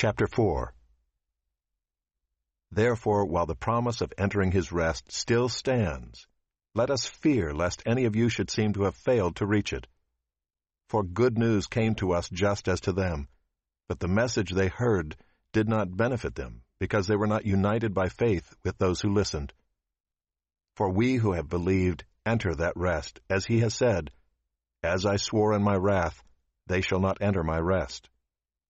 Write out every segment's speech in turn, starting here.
Chapter 4 Therefore, while the promise of entering his rest still stands, let us fear lest any of you should seem to have failed to reach it. For good news came to us just as to them, but the message they heard did not benefit them, because they were not united by faith with those who listened. For we who have believed enter that rest, as he has said, As I swore in my wrath, they shall not enter my rest,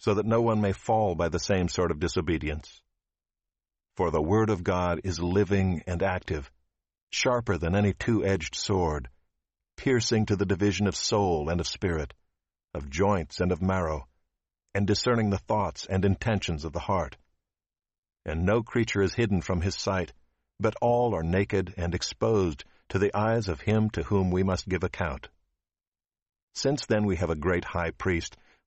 so that no one may fall by the same sort of disobedience. For the Word of God is living and active, sharper than any two-edged sword, piercing to the division of soul and of spirit, of joints and of marrow, and discerning the thoughts and intentions of the heart. And no creature is hidden from his sight, but all are naked and exposed to the eyes of him to whom we must give account. Since then we have a great high priest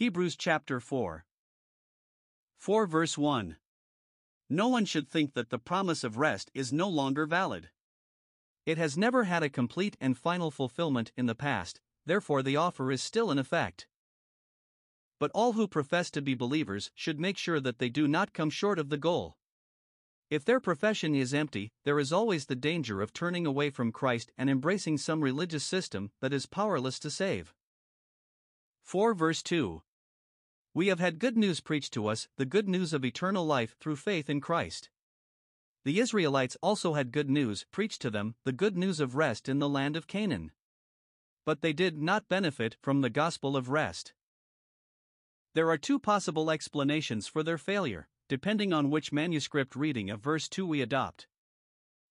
Hebrews chapter 4. 4 verse 1. No one should think that the promise of rest is no longer valid. It has never had a complete and final fulfillment in the past, therefore, the offer is still in effect. But all who profess to be believers should make sure that they do not come short of the goal. If their profession is empty, there is always the danger of turning away from Christ and embracing some religious system that is powerless to save. 4 verse 2 we have had good news preached to us, the good news of eternal life through faith in Christ. The Israelites also had good news preached to them, the good news of rest in the land of Canaan. But they did not benefit from the gospel of rest. There are two possible explanations for their failure, depending on which manuscript reading of verse 2 we adopt.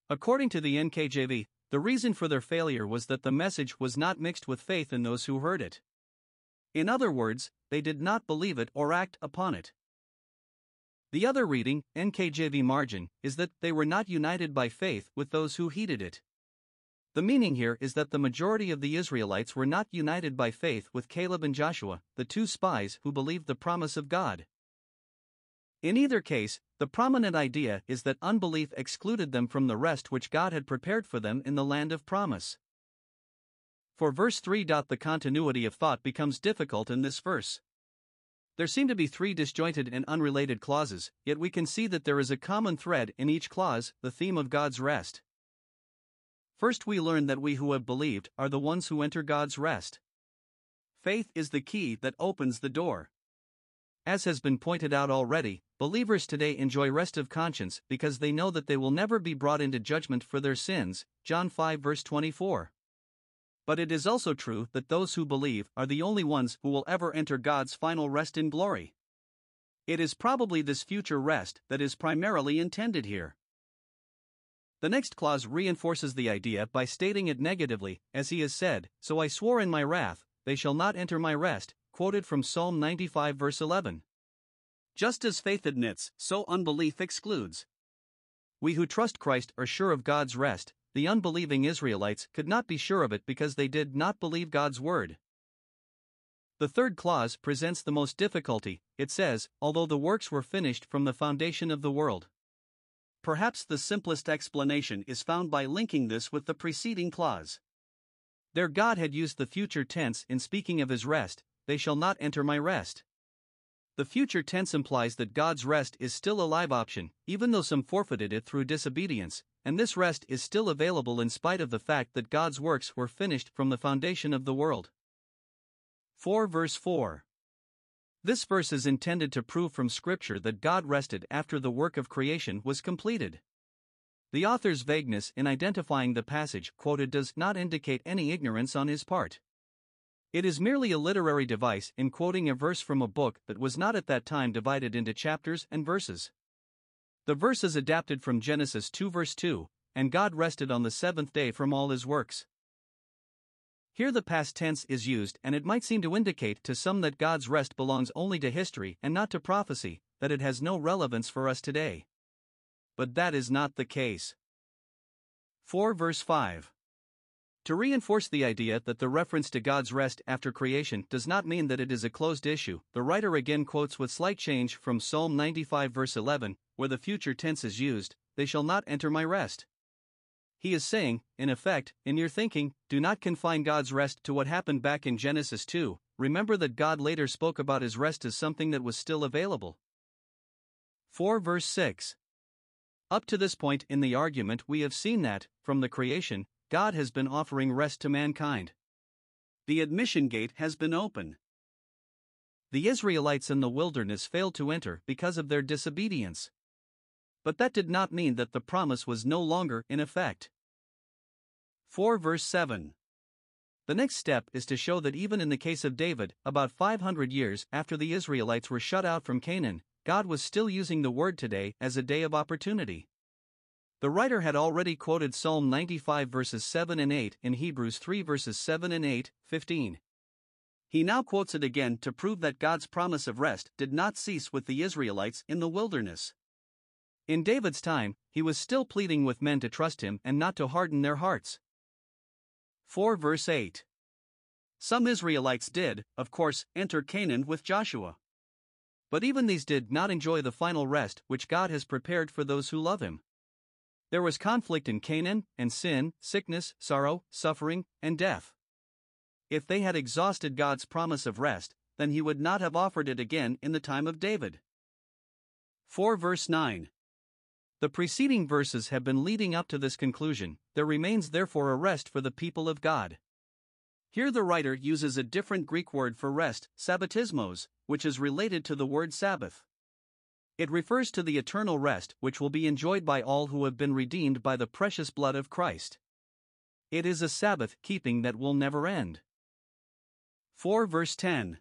According to the NKJV, the reason for their failure was that the message was not mixed with faith in those who heard it. In other words, they did not believe it or act upon it. The other reading, NKJV margin, is that they were not united by faith with those who heeded it. The meaning here is that the majority of the Israelites were not united by faith with Caleb and Joshua, the two spies who believed the promise of God. In either case, the prominent idea is that unbelief excluded them from the rest which God had prepared for them in the land of promise. For verse 3. The continuity of thought becomes difficult in this verse. There seem to be three disjointed and unrelated clauses, yet we can see that there is a common thread in each clause the theme of God's rest. First, we learn that we who have believed are the ones who enter God's rest. Faith is the key that opens the door. As has been pointed out already, believers today enjoy rest of conscience because they know that they will never be brought into judgment for their sins. John 5 verse 24 but it is also true that those who believe are the only ones who will ever enter God's final rest in glory. It is probably this future rest that is primarily intended here. The next clause reinforces the idea by stating it negatively, as he has said, So I swore in my wrath, they shall not enter my rest, quoted from Psalm 95, verse 11. Just as faith admits, so unbelief excludes. We who trust Christ are sure of God's rest, the unbelieving Israelites could not be sure of it because they did not believe God's word. The third clause presents the most difficulty, it says, although the works were finished from the foundation of the world. Perhaps the simplest explanation is found by linking this with the preceding clause. Their God had used the future tense in speaking of his rest, they shall not enter my rest. The future tense implies that God's rest is still a live option, even though some forfeited it through disobedience, and this rest is still available in spite of the fact that God's works were finished from the foundation of the world. 4 verse 4. This verse is intended to prove from Scripture that God rested after the work of creation was completed. The author's vagueness in identifying the passage quoted does not indicate any ignorance on his part. It is merely a literary device in quoting a verse from a book that was not at that time divided into chapters and verses. The verse is adapted from Genesis 2 verse 2, and God rested on the seventh day from all his works. Here the past tense is used, and it might seem to indicate to some that God's rest belongs only to history and not to prophecy, that it has no relevance for us today. But that is not the case. 4 verse 5. To reinforce the idea that the reference to God's rest after creation does not mean that it is a closed issue, the writer again quotes with slight change from Psalm 95 verse 11, where the future tense is used, They shall not enter my rest. He is saying, in effect, in your thinking, do not confine God's rest to what happened back in Genesis 2. Remember that God later spoke about his rest as something that was still available. 4 verse 6. Up to this point in the argument, we have seen that, from the creation, God has been offering rest to mankind. The admission gate has been open. The Israelites in the wilderness failed to enter because of their disobedience but that did not mean that the promise was no longer in effect. 4 verse 7. The next step is to show that even in the case of David, about 500 years after the Israelites were shut out from Canaan, God was still using the word today as a day of opportunity. The writer had already quoted Psalm 95 verses 7 and 8 in Hebrews 3 verses 7 and 8, 15. He now quotes it again to prove that God's promise of rest did not cease with the Israelites in the wilderness. In David's time, he was still pleading with men to trust him and not to harden their hearts. 4 verse 8. Some Israelites did, of course, enter Canaan with Joshua. But even these did not enjoy the final rest which God has prepared for those who love Him. There was conflict in Canaan, and sin, sickness, sorrow, suffering, and death. If they had exhausted God's promise of rest, then He would not have offered it again in the time of David. 4 verse 9. The preceding verses have been leading up to this conclusion, there remains therefore a rest for the people of God. Here the writer uses a different Greek word for rest, sabbatismos, which is related to the word Sabbath. It refers to the eternal rest which will be enjoyed by all who have been redeemed by the precious blood of Christ. It is a Sabbath keeping that will never end. 4 verse 10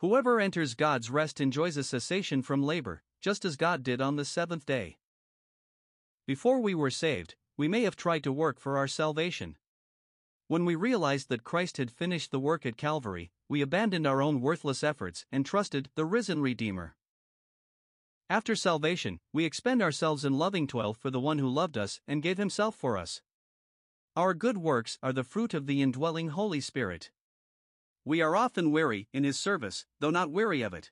Whoever enters God's rest enjoys a cessation from labor, just as God did on the seventh day. Before we were saved, we may have tried to work for our salvation. When we realized that Christ had finished the work at Calvary, we abandoned our own worthless efforts and trusted the risen Redeemer. After salvation, we expend ourselves in loving toil for the one who loved us and gave himself for us. Our good works are the fruit of the indwelling Holy Spirit. We are often weary in his service, though not weary of it.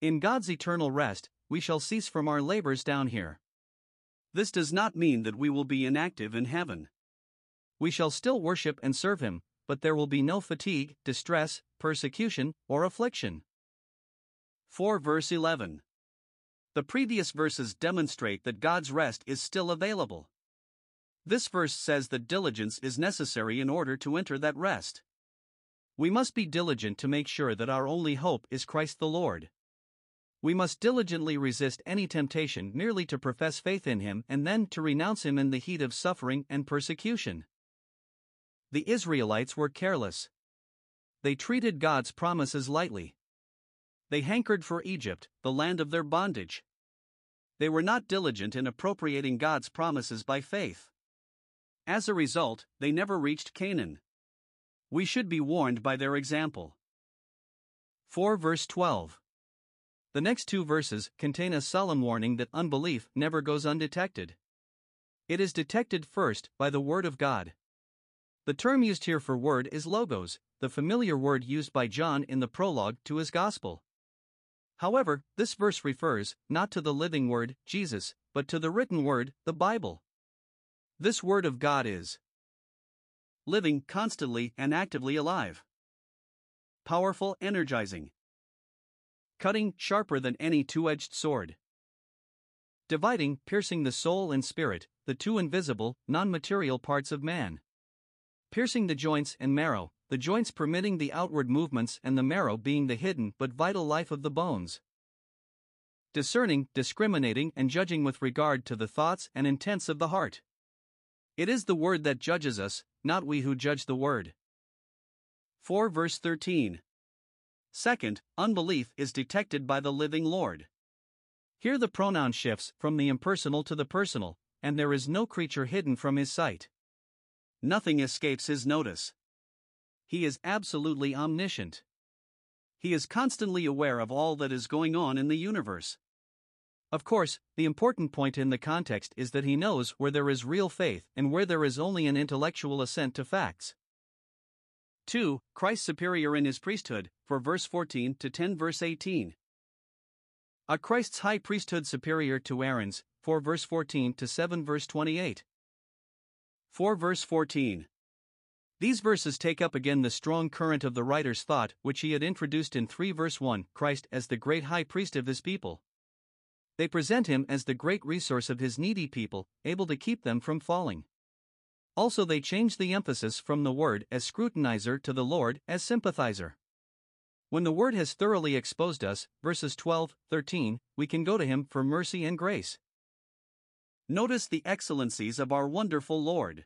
In God's eternal rest, we shall cease from our labors down here. This does not mean that we will be inactive in heaven. We shall still worship and serve Him, but there will be no fatigue, distress, persecution, or affliction. 4 verse 11. The previous verses demonstrate that God's rest is still available. This verse says that diligence is necessary in order to enter that rest. We must be diligent to make sure that our only hope is Christ the Lord. We must diligently resist any temptation merely to profess faith in Him and then to renounce Him in the heat of suffering and persecution. The Israelites were careless. They treated God's promises lightly. They hankered for Egypt, the land of their bondage. They were not diligent in appropriating God's promises by faith. As a result, they never reached Canaan. We should be warned by their example. 4 verse 12. The next two verses contain a solemn warning that unbelief never goes undetected. It is detected first by the Word of God. The term used here for word is logos, the familiar word used by John in the prologue to his Gospel. However, this verse refers not to the living word, Jesus, but to the written word, the Bible. This word of God is living, constantly, and actively alive, powerful, energizing, cutting, sharper than any two edged sword, dividing, piercing the soul and spirit, the two invisible, non material parts of man, piercing the joints and marrow, the joints permitting the outward movements and the marrow being the hidden but vital life of the bones. Discerning, discriminating, and judging with regard to the thoughts and intents of the heart. It is the word that judges us, not we who judge the word. 4 verse 13. Second, unbelief is detected by the living Lord. Here the pronoun shifts from the impersonal to the personal, and there is no creature hidden from his sight. Nothing escapes his notice. He is absolutely omniscient. He is constantly aware of all that is going on in the universe. Of course, the important point in the context is that he knows where there is real faith and where there is only an intellectual assent to facts. 2. Christ superior in his priesthood, for verse 14 to 10 verse 18. A Christ's high priesthood superior to Aaron's, for verse 14 to 7 verse 28. 4 verse 14. These verses take up again the strong current of the writer's thought which he had introduced in 3 verse 1 Christ as the great high priest of his people. They present him as the great resource of his needy people, able to keep them from falling. Also, they change the emphasis from the word as scrutinizer to the Lord as sympathizer. When the word has thoroughly exposed us, verses 12, 13, we can go to him for mercy and grace. Notice the excellencies of our wonderful Lord.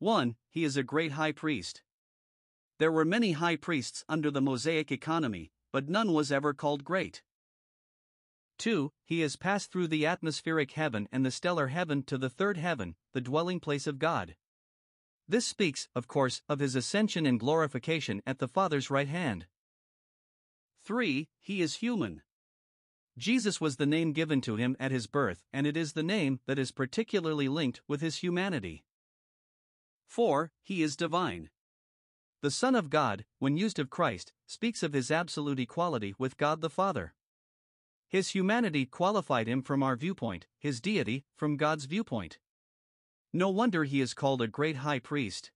1. He is a great high priest. There were many high priests under the Mosaic economy, but none was ever called great. 2. He has passed through the atmospheric heaven and the stellar heaven to the third heaven, the dwelling place of God. This speaks, of course, of his ascension and glorification at the Father's right hand. 3. He is human. Jesus was the name given to him at his birth, and it is the name that is particularly linked with his humanity. 4. He is divine. The Son of God, when used of Christ, speaks of his absolute equality with God the Father. His humanity qualified him from our viewpoint, his deity from God's viewpoint. No wonder he is called a great high priest.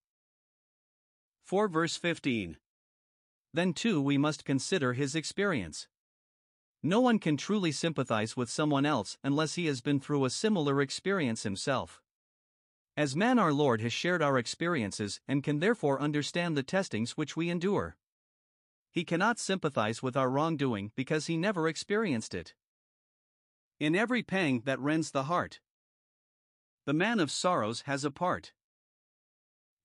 4 verse 15. Then too we must consider his experience. No one can truly sympathize with someone else unless he has been through a similar experience himself. As man, our Lord has shared our experiences and can therefore understand the testings which we endure. He cannot sympathize with our wrongdoing because he never experienced it. In every pang that rends the heart, the man of sorrows has a part.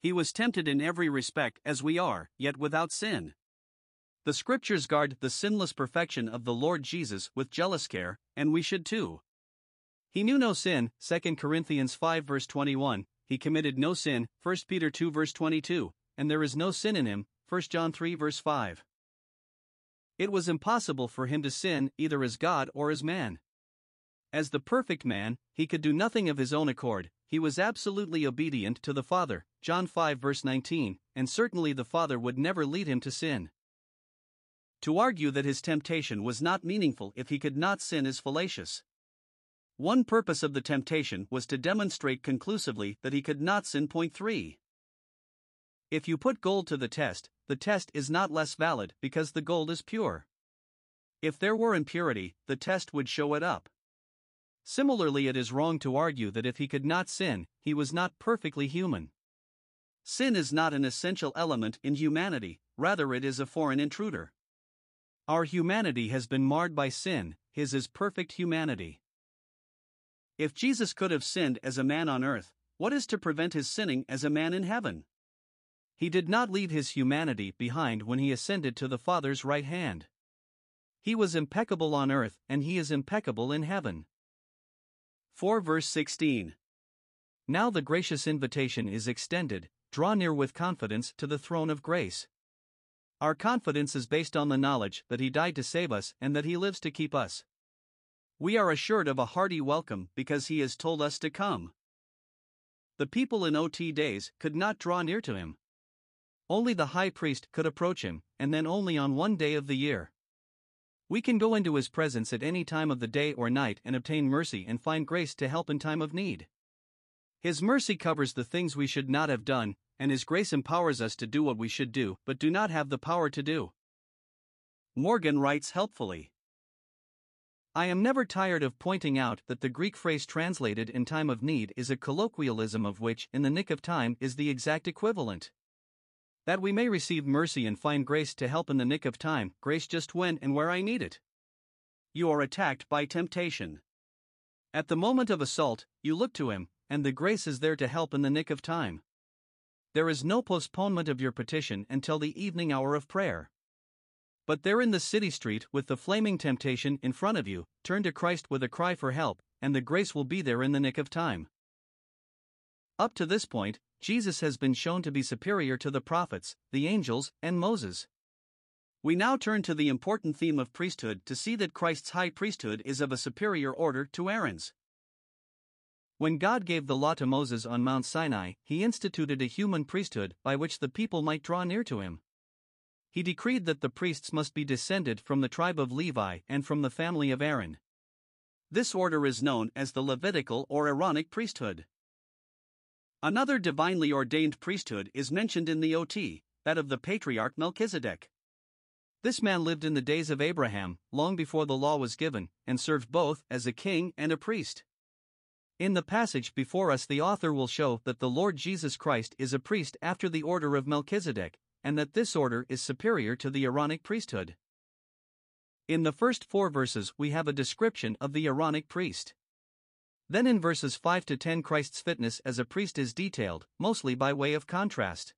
He was tempted in every respect as we are, yet without sin. The scriptures guard the sinless perfection of the Lord Jesus with jealous care, and we should too. He knew no sin, 2 Corinthians 5 verse 21, he committed no sin, 1 Peter 2 verse 22, and there is no sin in him, 1 John 3 verse 5. It was impossible for him to sin either as God or as man. As the perfect man, he could do nothing of his own accord, he was absolutely obedient to the Father, John 5 verse 19, and certainly the Father would never lead him to sin. To argue that his temptation was not meaningful if he could not sin is fallacious. One purpose of the temptation was to demonstrate conclusively that he could not sin. Point 3. If you put gold to the test, the test is not less valid because the gold is pure. If there were impurity, the test would show it up. Similarly, it is wrong to argue that if he could not sin, he was not perfectly human. Sin is not an essential element in humanity, rather, it is a foreign intruder. Our humanity has been marred by sin, his is perfect humanity. If Jesus could have sinned as a man on earth, what is to prevent his sinning as a man in heaven? He did not leave his humanity behind when he ascended to the Father's right hand. He was impeccable on earth, and he is impeccable in heaven. 4 verse 16. Now the gracious invitation is extended draw near with confidence to the throne of grace. Our confidence is based on the knowledge that He died to save us and that He lives to keep us. We are assured of a hearty welcome because He has told us to come. the people in OT days could not draw near to him. Only the high priest could approach him, and then only on one day of the year. We can go into his presence at any time of the day or night and obtain mercy and find grace to help in time of need. His mercy covers the things we should not have done, and His grace empowers us to do what we should do but do not have the power to do. Morgan writes helpfully I am never tired of pointing out that the Greek phrase translated in time of need is a colloquialism of which in the nick of time is the exact equivalent that we may receive mercy and find grace to help in the nick of time, grace just when and where I need it. You are attacked by temptation. At the moment of assault, you look to Him, and the grace is there to help in the nick of time. There is no postponement of your petition until the evening hour of prayer. But there in the city street, with the flaming temptation in front of you, turn to Christ with a cry for help, and the grace will be there in the nick of time. Up to this point, Jesus has been shown to be superior to the prophets, the angels, and Moses. We now turn to the important theme of priesthood to see that Christ's high priesthood is of a superior order to Aaron's. When God gave the law to Moses on Mount Sinai, he instituted a human priesthood by which the people might draw near to him. He decreed that the priests must be descended from the tribe of Levi and from the family of Aaron. This order is known as the Levitical or Aaronic priesthood. Another divinely ordained priesthood is mentioned in the OT, that of the patriarch Melchizedek. This man lived in the days of Abraham, long before the law was given, and served both as a king and a priest. In the passage before us, the author will show that the Lord Jesus Christ is a priest after the order of Melchizedek, and that this order is superior to the Aaronic priesthood. In the first four verses, we have a description of the Aaronic priest. Then in verses 5 to 10, Christ's fitness as a priest is detailed, mostly by way of contrast.